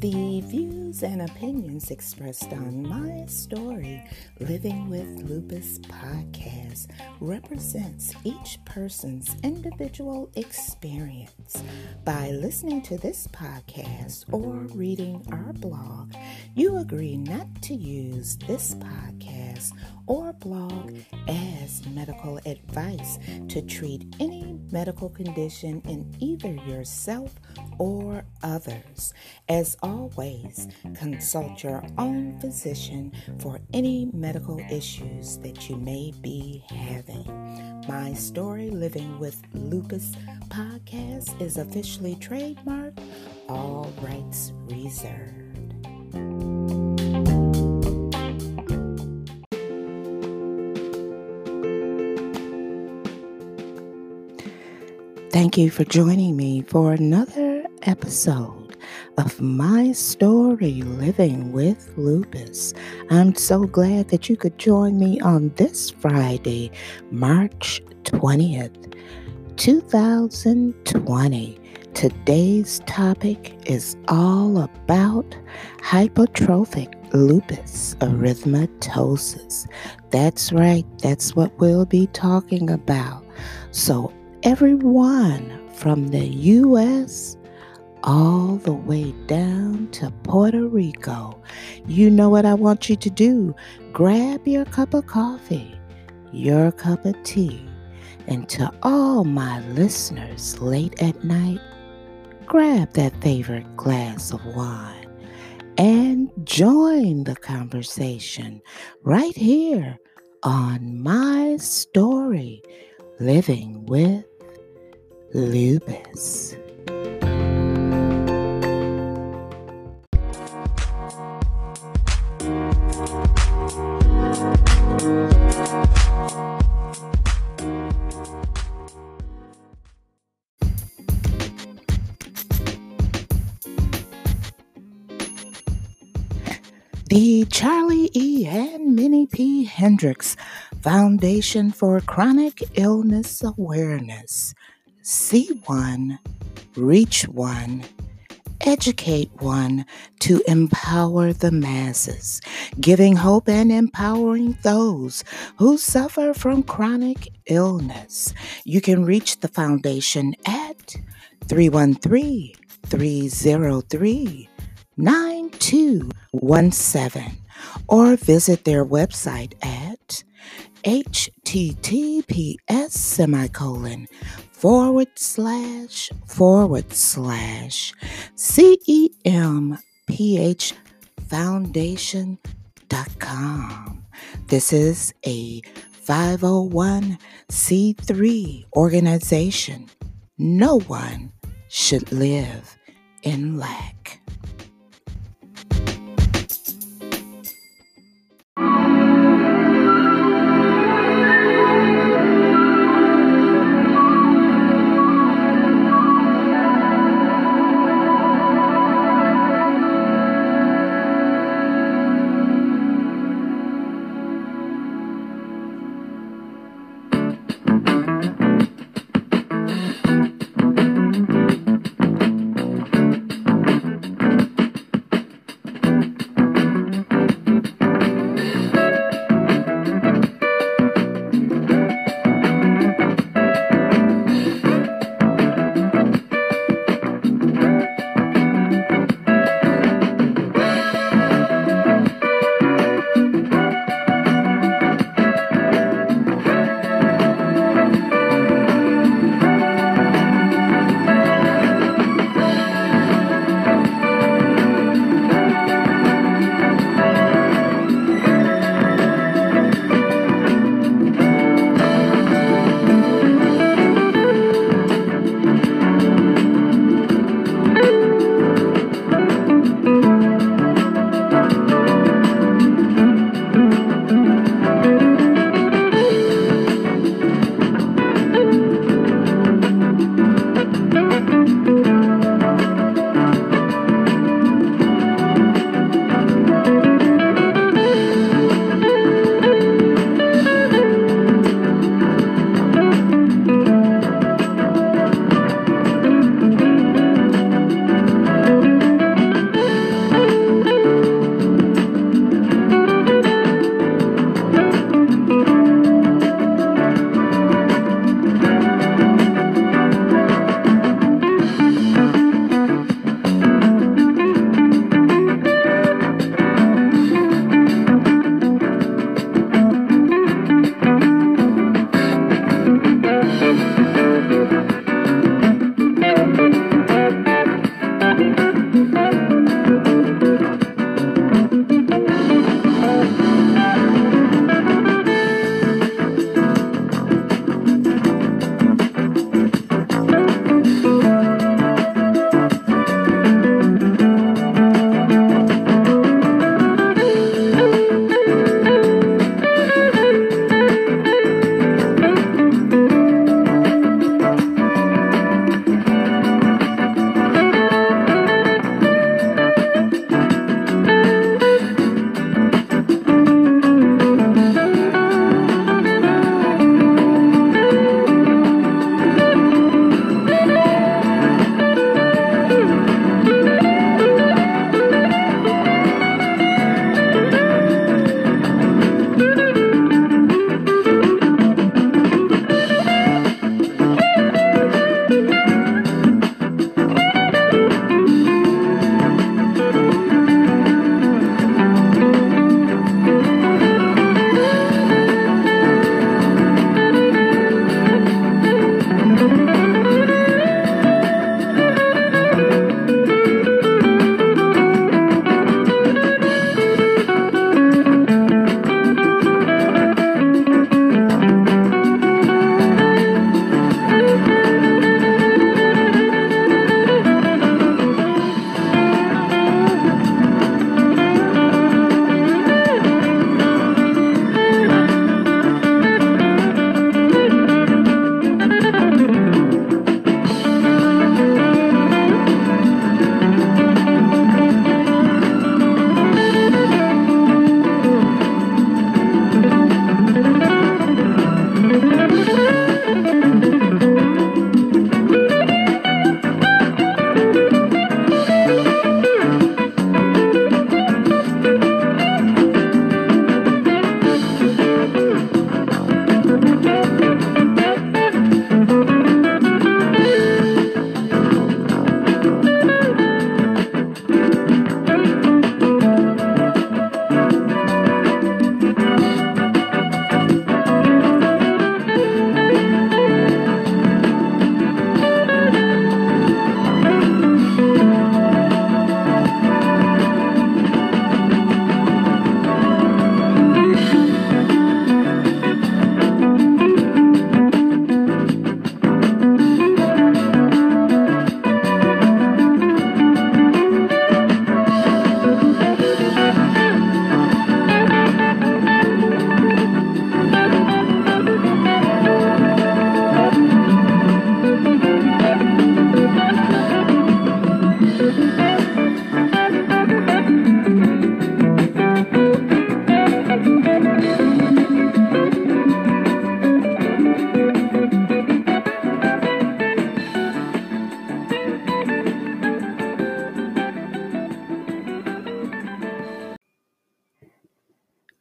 The views and opinions expressed on my story, Living with Lupus podcast, represents each person's individual experience. By listening to this podcast or reading our blog, you agree not to use this podcast or blog as medical advice to treat any medical condition in either yourself or others. As always, consult your own physician for any medical issues that you may be having. My Story Living with Lupus podcast is officially trademarked, all rights reserved. Thank you for joining me for another episode of My Story Living with Lupus. I'm so glad that you could join me on this Friday, March 20th, 2020. Today's topic is all about hypertrophic lupus erythematosus. That's right, that's what we'll be talking about. So, everyone from the U.S. all the way down to Puerto Rico. You know what I want you to do? Grab your cup of coffee, your cup of tea, and to all my listeners late at night, grab that favorite glass of wine and join the conversation right here on my story, Living with lupus. The Charlie E. and Minnie P. Hendrix Foundation for Chronic Illness Awareness see one, reach one, educate one to empower the masses, giving hope and empowering those who suffer from chronic illness. You can reach the foundation at 313 303 9217 or visit their website at https semicolon forward slash forward slash CEMPH Foundation.com. This is a 501c3 organization. No one should live in lack.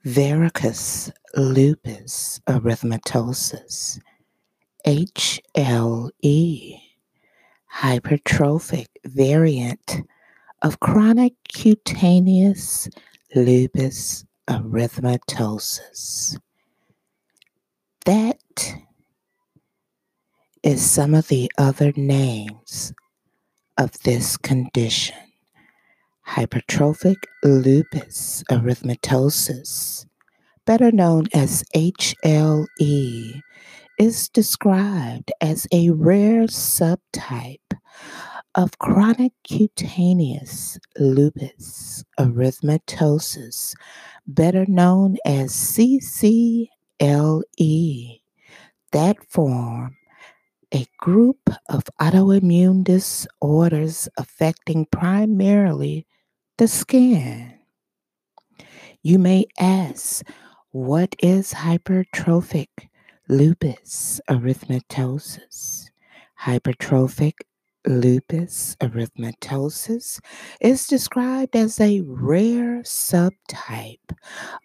Verrucous lupus erythematosus, HLE, hypertrophic variant of chronic cutaneous lupus erythematosus. That is some of the other names of this condition. Hypertrophic lupus erythematosus, better known as HLE, is described as a rare subtype of chronic cutaneous lupus erythematosus, better known as CCLE. That form a group of autoimmune disorders affecting primarily the skin. You may ask, what is hypertrophic lupus erythematosus? Hypertrophic lupus erythematosus is described as a rare subtype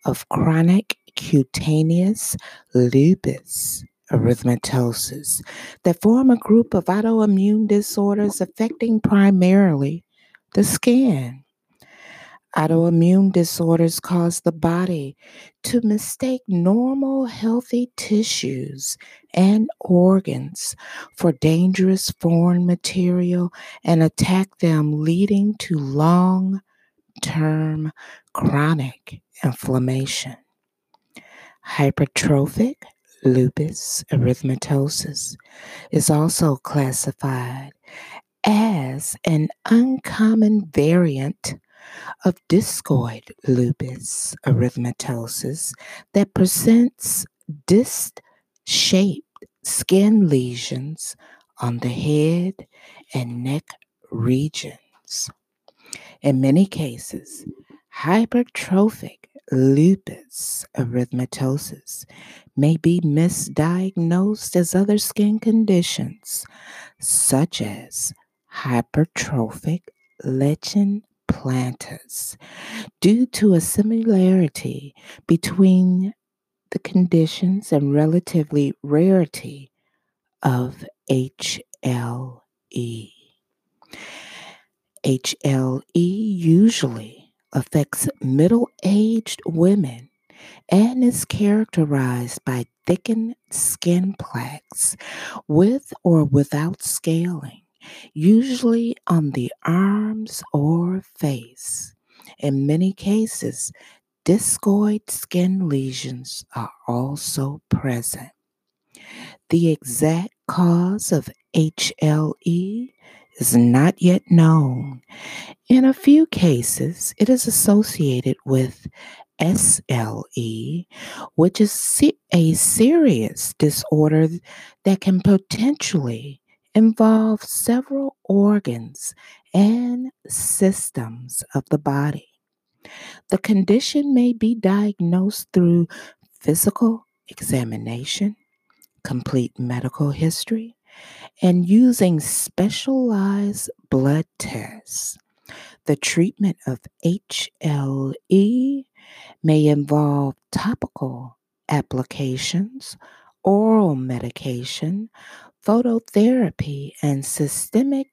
of chronic cutaneous lupus erythematosus that form a group of autoimmune disorders affecting primarily the skin. Autoimmune disorders cause the body to mistake normal, healthy tissues and organs for dangerous foreign material and attack them, leading to long term chronic inflammation. Hypertrophic lupus erythematosus is also classified as an uncommon variant of discoid lupus erythematosus that presents disc shaped skin lesions on the head and neck regions. In many cases, hypertrophic lupus erythematosus may be misdiagnosed as other skin conditions, such as hypertrophic lichen planus, due to a similarity between the conditions and relatively rarity of HLE. HLE usually affects middle aged women and is characterized by thickened skin plaques with or without scaling, usually on the arms or face. In many cases, discoid skin lesions are also present. The exact cause of HLE is not yet known. In a few cases, it is associated with SLE, which is a serious disorder that can potentially involve several organs and systems of the body. The condition may be diagnosed through physical examination, complete medical history, and using specialized blood tests. The treatment of HLE may involve topical applications, oral medication, phototherapy, and systemic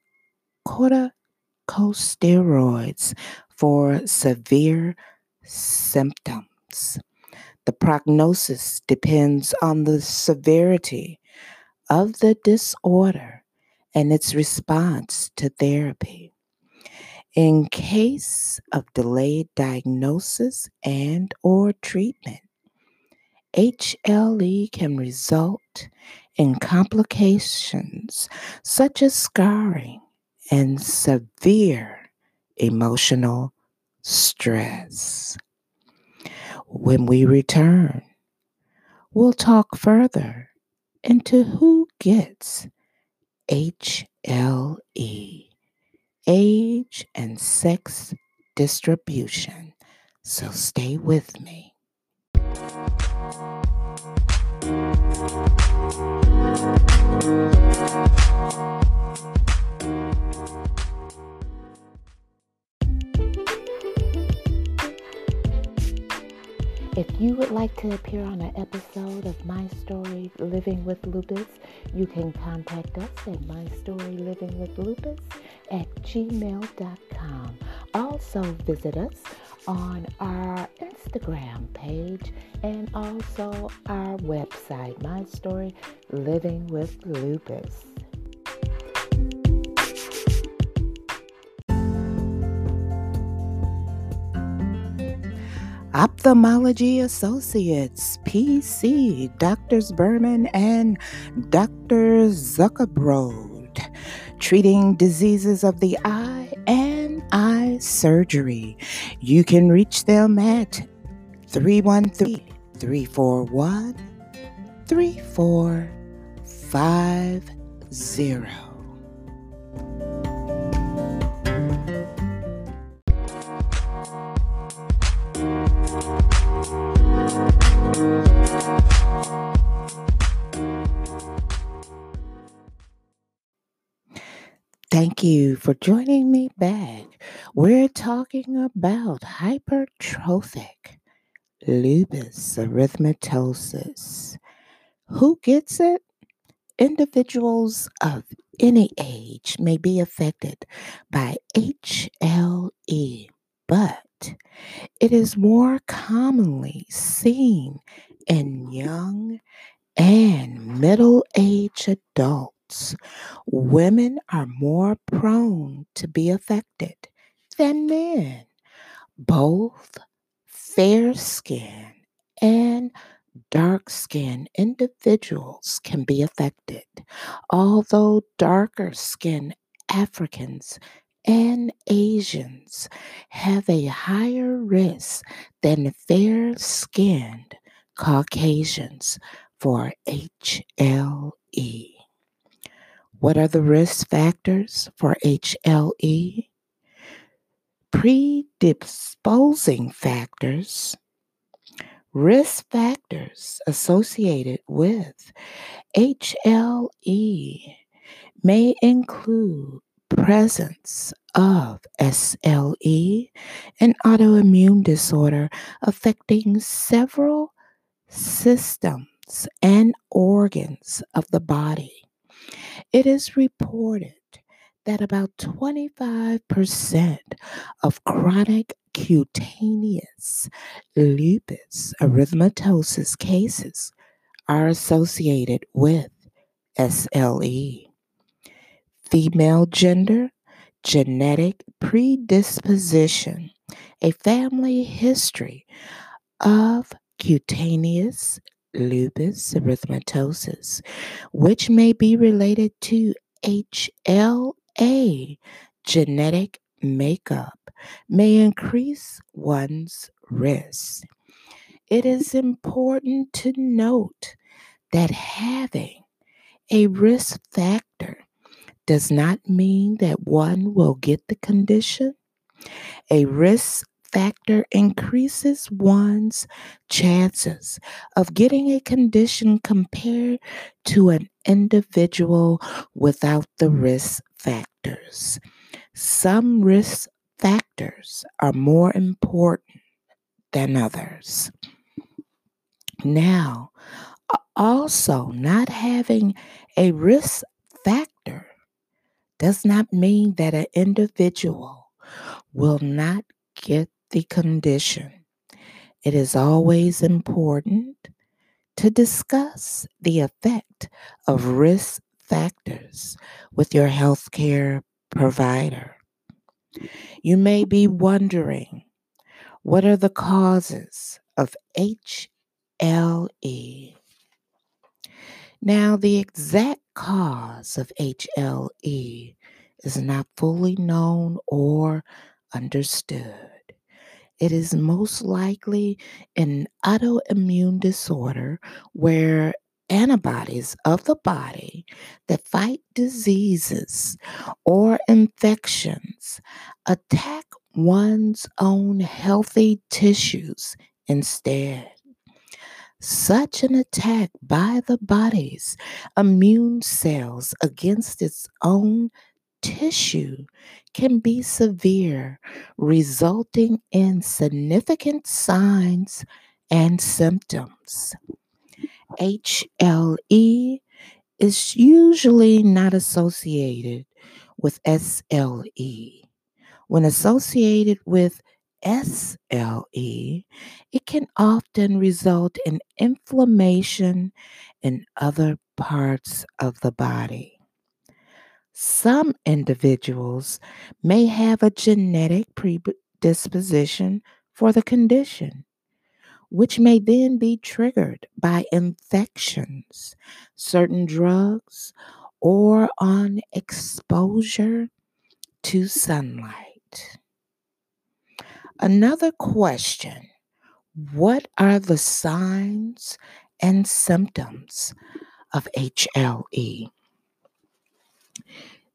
corticosteroids for severe symptoms. The prognosis depends on the severity of the disorder and its response to therapy. In case of delayed diagnosis and or treatment, HLE can result in complications such as scarring and severe emotional stress. When we return, we'll talk further into who gets HLE age, and sex distribution. So stay with me. If you would like to appear on an episode of My Story Living with Lupus, you can contact us at mystorylivingwithlupus at gmail.com. Also visit us on our Instagram page and also our website, My Story Living with Lupus. Ophthalmology Associates, PC, Doctors Berman and Dr. Zuckerbrod, treating diseases of the eye and eye surgery. You can reach them at 313 341 3450. Thank you for joining me back. We're talking about hypertrophic lupus erythematosus. Who gets it? Individuals of any age may be affected by HLE, but it is more commonly seen in young and middle aged adults women are more prone to be affected than men. Both fair skin and dark skinned individuals can be affected, although darker skinned Africans and Asians have a higher risk than fair skinned Caucasians for HLE. What are the risk factors for HLE? Predisposing factors, risk factors associated with HLE may include presence of SLE, an autoimmune disorder affecting several systems and organs of the body it is reported that about 25% of chronic cutaneous lupus erythematosus cases are associated with SLE. Female gender, genetic predisposition, a family history of cutaneous lupus erythematosus, which may be related to HLA genetic makeup, may increase one's risk. It is important to note that having a risk factor does not mean that one will get the condition. A risk factor increases one's chances of getting a condition compared to an individual without the mm. risk factors. Some risk factors are more important than others. Now, also, not having a risk factor does not mean that an individual will not get the condition. It is always important to discuss the effect of risk factors with your healthcare provider. You may be wondering what are the causes of HLE? Now, the exact cause of HLE is not fully known or understood it is most likely an autoimmune disorder where antibodies of the body that fight diseases or infections attack one's own healthy tissues instead. Such an attack by the body's immune cells against its own tissue can be severe, resulting in significant signs and symptoms. HLE is usually not associated with SLE. When associated with SLE, it can often result in inflammation in other parts of the body. Some individuals may have a genetic predisposition for the condition, which may then be triggered by infections, certain drugs, or on exposure to sunlight. Another question What are the signs and symptoms of HLE?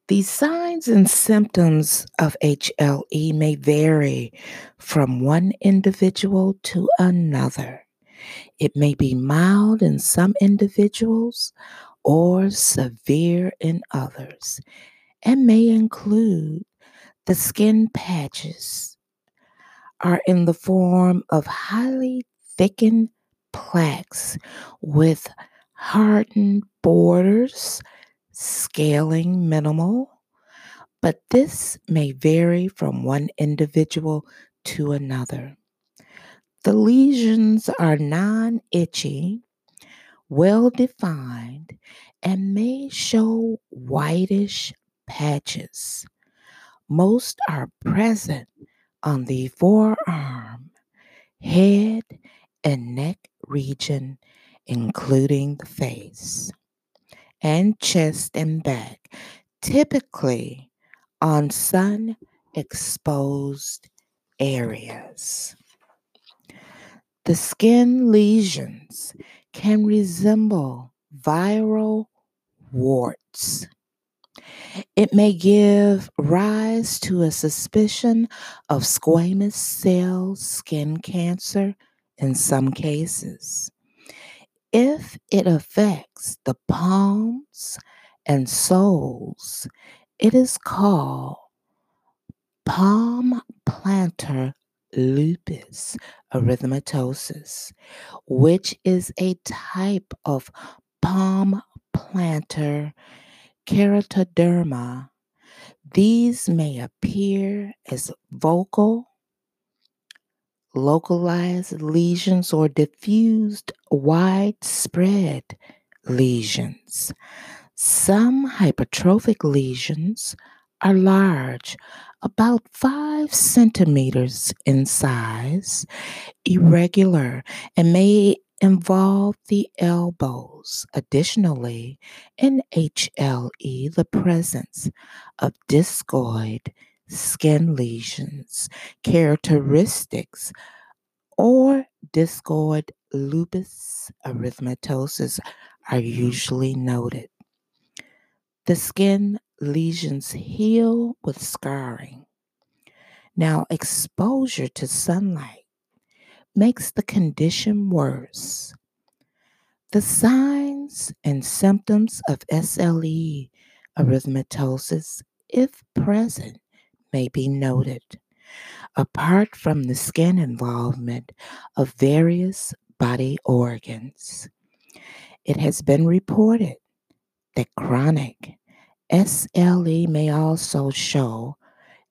The signs and symptoms of HLE may vary from one individual to another. It may be mild in some individuals or severe in others, and may include the skin patches are in the form of highly thickened plaques with hardened borders scaling minimal, but this may vary from one individual to another. The lesions are non itchy, well defined, and may show whitish patches. Most are present on the forearm, head, and neck region, including the face and chest and back, typically on sun exposed areas. The skin lesions can resemble viral warts. It may give rise to a suspicion of squamous cell skin cancer in some cases. If it affects the palms and soles, it is called palm plantar lupus erythematosus, which is a type of palm plantar keratoderma. These may appear as vocal localized lesions or diffused widespread lesions. Some hypertrophic lesions are large, about 5 centimeters in size, irregular, and may involve the elbows. Additionally, in HLE, the presence of discoid skin lesions, characteristics, or discoid lupus erythematosus are usually noted. The skin lesions heal with scarring. Now, exposure to sunlight makes the condition worse. The signs and symptoms of SLE erythematosus, if present, may be mm-hmm. noted. Apart from the skin involvement of various body organs, it has been reported that chronic SLE may also show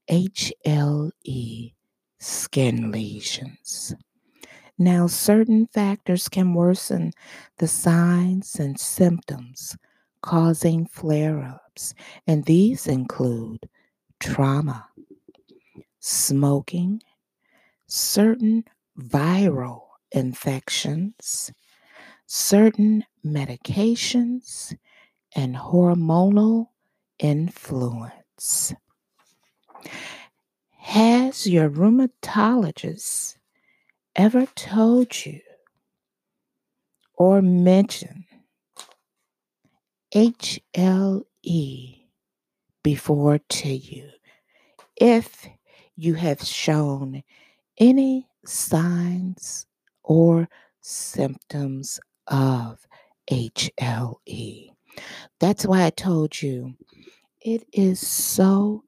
HLE skin lesions. Now, certain factors can worsen the signs and symptoms causing flare ups, and these include trauma, smoking, certain viral infections, certain medications, and hormonal influence. Has your rheumatologist ever told you or mentioned HLE before to you if you have shown any signs or symptoms of HLE. That's why I told you it is so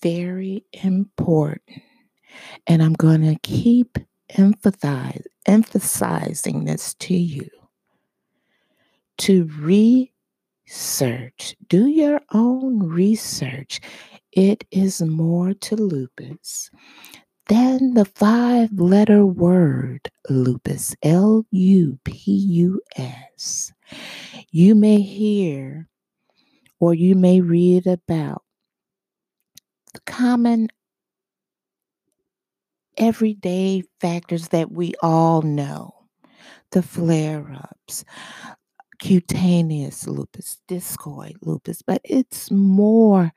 very important. And I'm going to keep emphasize, emphasizing this to you to research, do your own research. It is more to lupus than the five letter word lupus, L U P U S. You may hear or you may read about the common everyday factors that we all know the flare ups, cutaneous lupus, discoid lupus, but it's more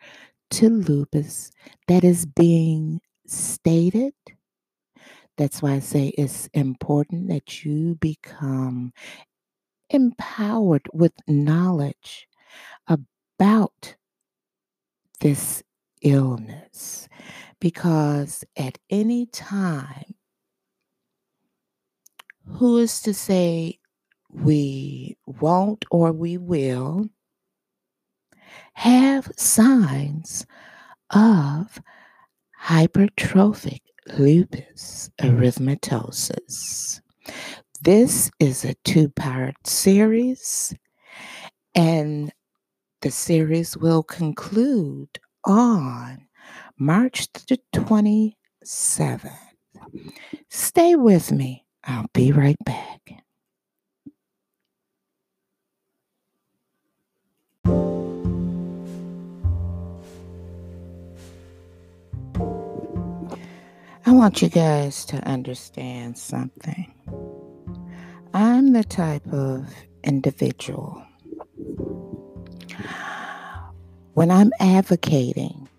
to lupus that is being stated. That's why I say it's important that you become empowered with knowledge about this illness because at any time, who is to say we won't or we will have signs of hypertrophic lupus erythematosus. This is a two part series, and the series will conclude on March the 27th. Stay with me. I'll be right back. I want you guys to understand something. I'm the type of individual when I'm advocating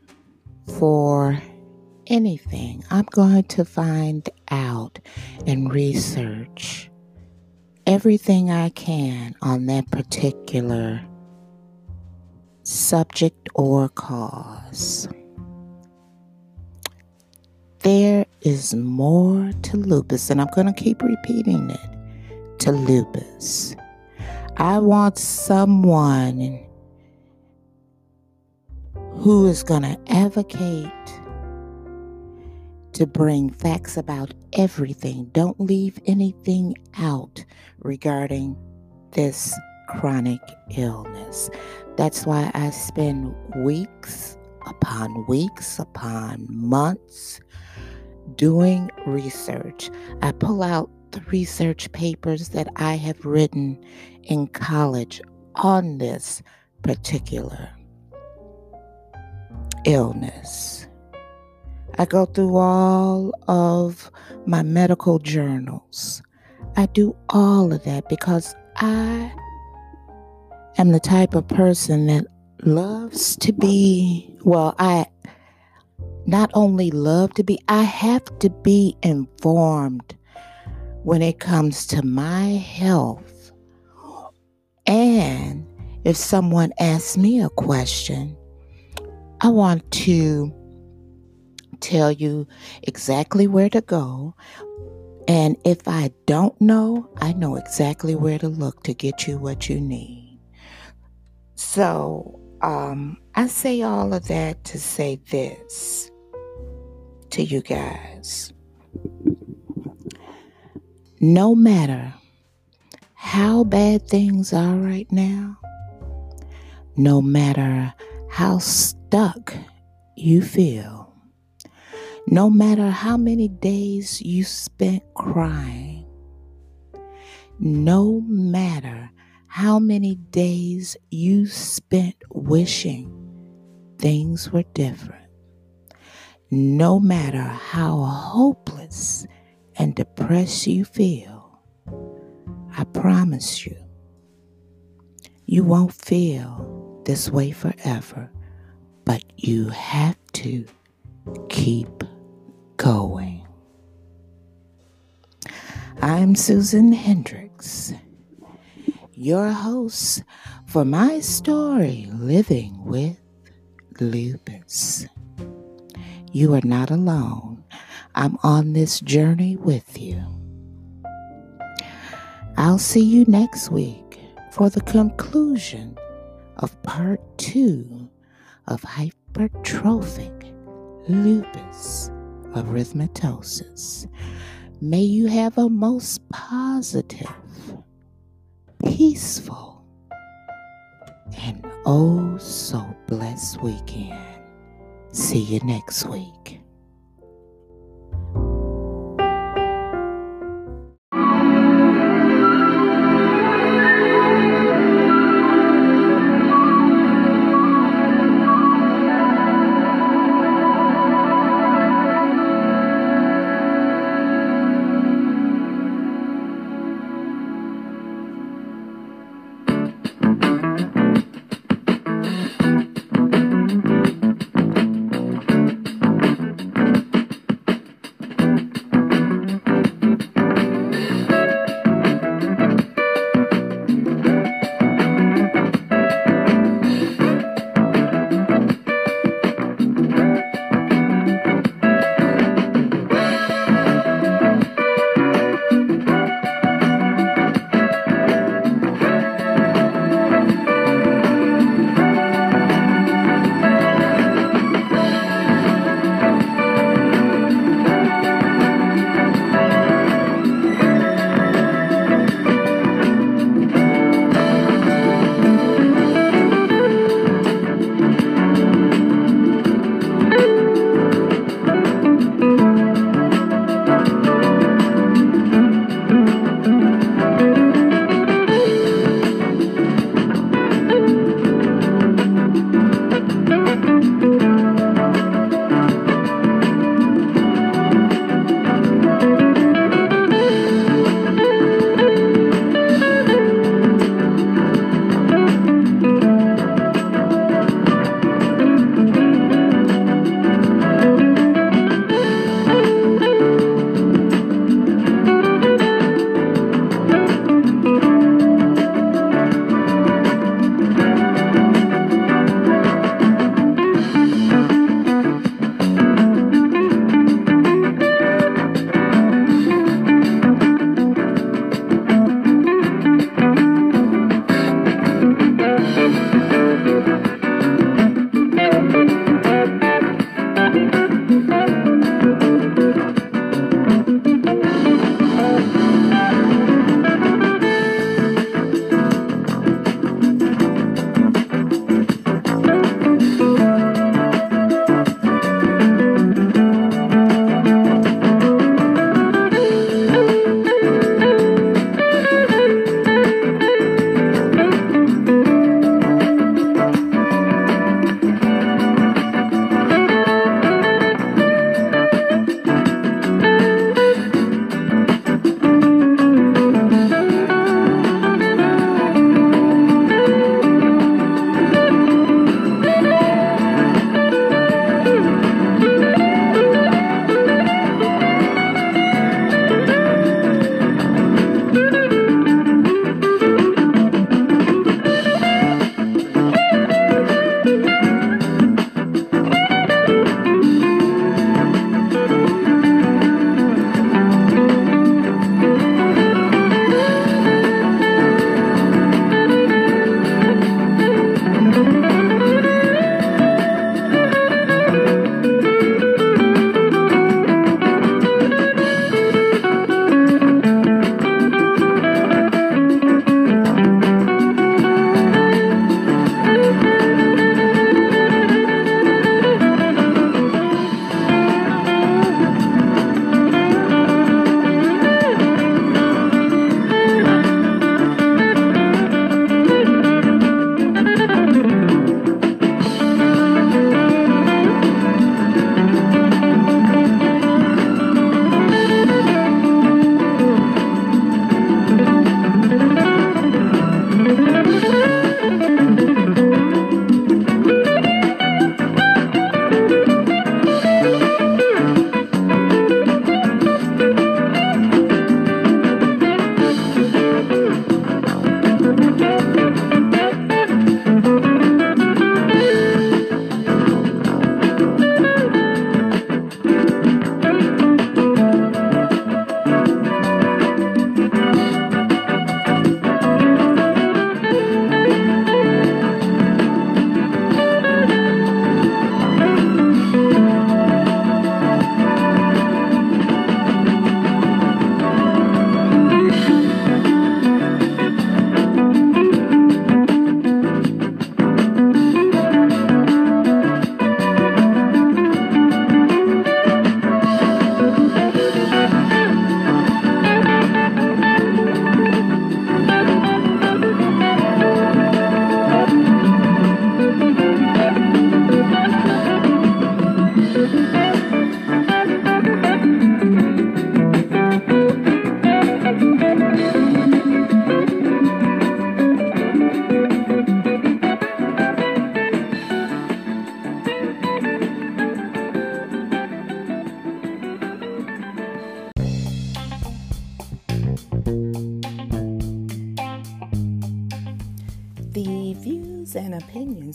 for anything, I'm going to find out and research everything I can on that particular subject or cause. There is more to lupus, and I'm going to keep repeating it to lupus. I want someone who is going to advocate to bring facts about everything. Don't leave anything out regarding this chronic illness. That's why I spend weeks upon weeks upon months doing research. I pull out the research papers that I have written in college on this particular illness. I go through all of my medical journals. I do all of that because I am the type of person that loves to be, well, I not only love to be, I have to be informed when it comes to my health. And if someone asks me a question, I want to tell you exactly where to go. And if I don't know, I know exactly where to look to get you what you need. So, um, I say all of that to say this to you guys. No matter how bad things are right now, no matter how stuck you feel, no matter how many days you spent crying, no matter how many days you spent wishing things were different, no matter how hopeless and depressed you feel, I promise you, you won't feel this way forever, but you have to keep going. I'm Susan Hendrix, your host for my story, Living with Lupus. You are not alone. I'm on this journey with you. I'll see you next week for the conclusion of part two of hypertrophic lupus erythematosus. May you have a most positive, peaceful, and oh so blessed weekend. See you next week.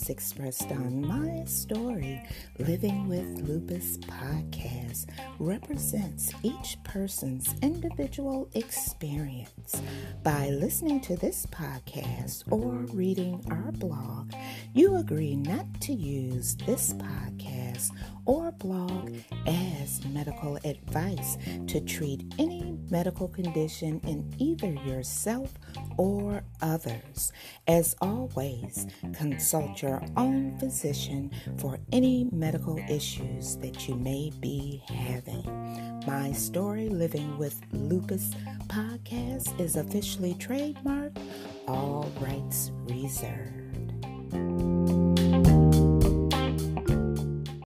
Opinions expressed on my story, Living with Lupus podcast, represents each person's individual experience. By listening to this podcast or reading our blog, you agree not to use this podcast or blog as medical advice to treat any medical condition in either yourself or others. As always, consult your own physician for any medical issues that you may be having. My Story Living with Lupus podcast is officially trademarked, all rights reserved.